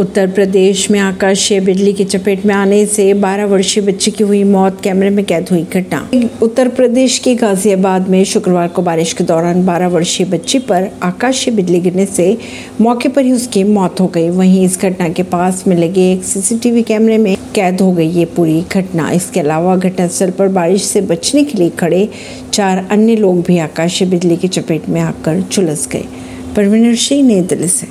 उत्तर प्रदेश में आकाशीय बिजली की चपेट में आने से 12 वर्षीय बच्चे की हुई मौत, कैमरे में कैद हुई घटना। उत्तर प्रदेश के गाजियाबाद में शुक्रवार को बारिश के दौरान 12 वर्षीय बच्ची पर आकाशीय बिजली गिरने से मौके पर ही उसकी मौत हो गई। वहीं इस घटना के पास में लगे एक सीसीटीवी कैमरे में कैद हो गई ये पूरी घटना। इसके अलावा घटनास्थल पर बारिश से बचने के लिए खड़े चार अन्य लोग भी आकाशीय बिजली की चपेट में आकर झुलस गए। परवीनर सिंह, नई दिल्ली से।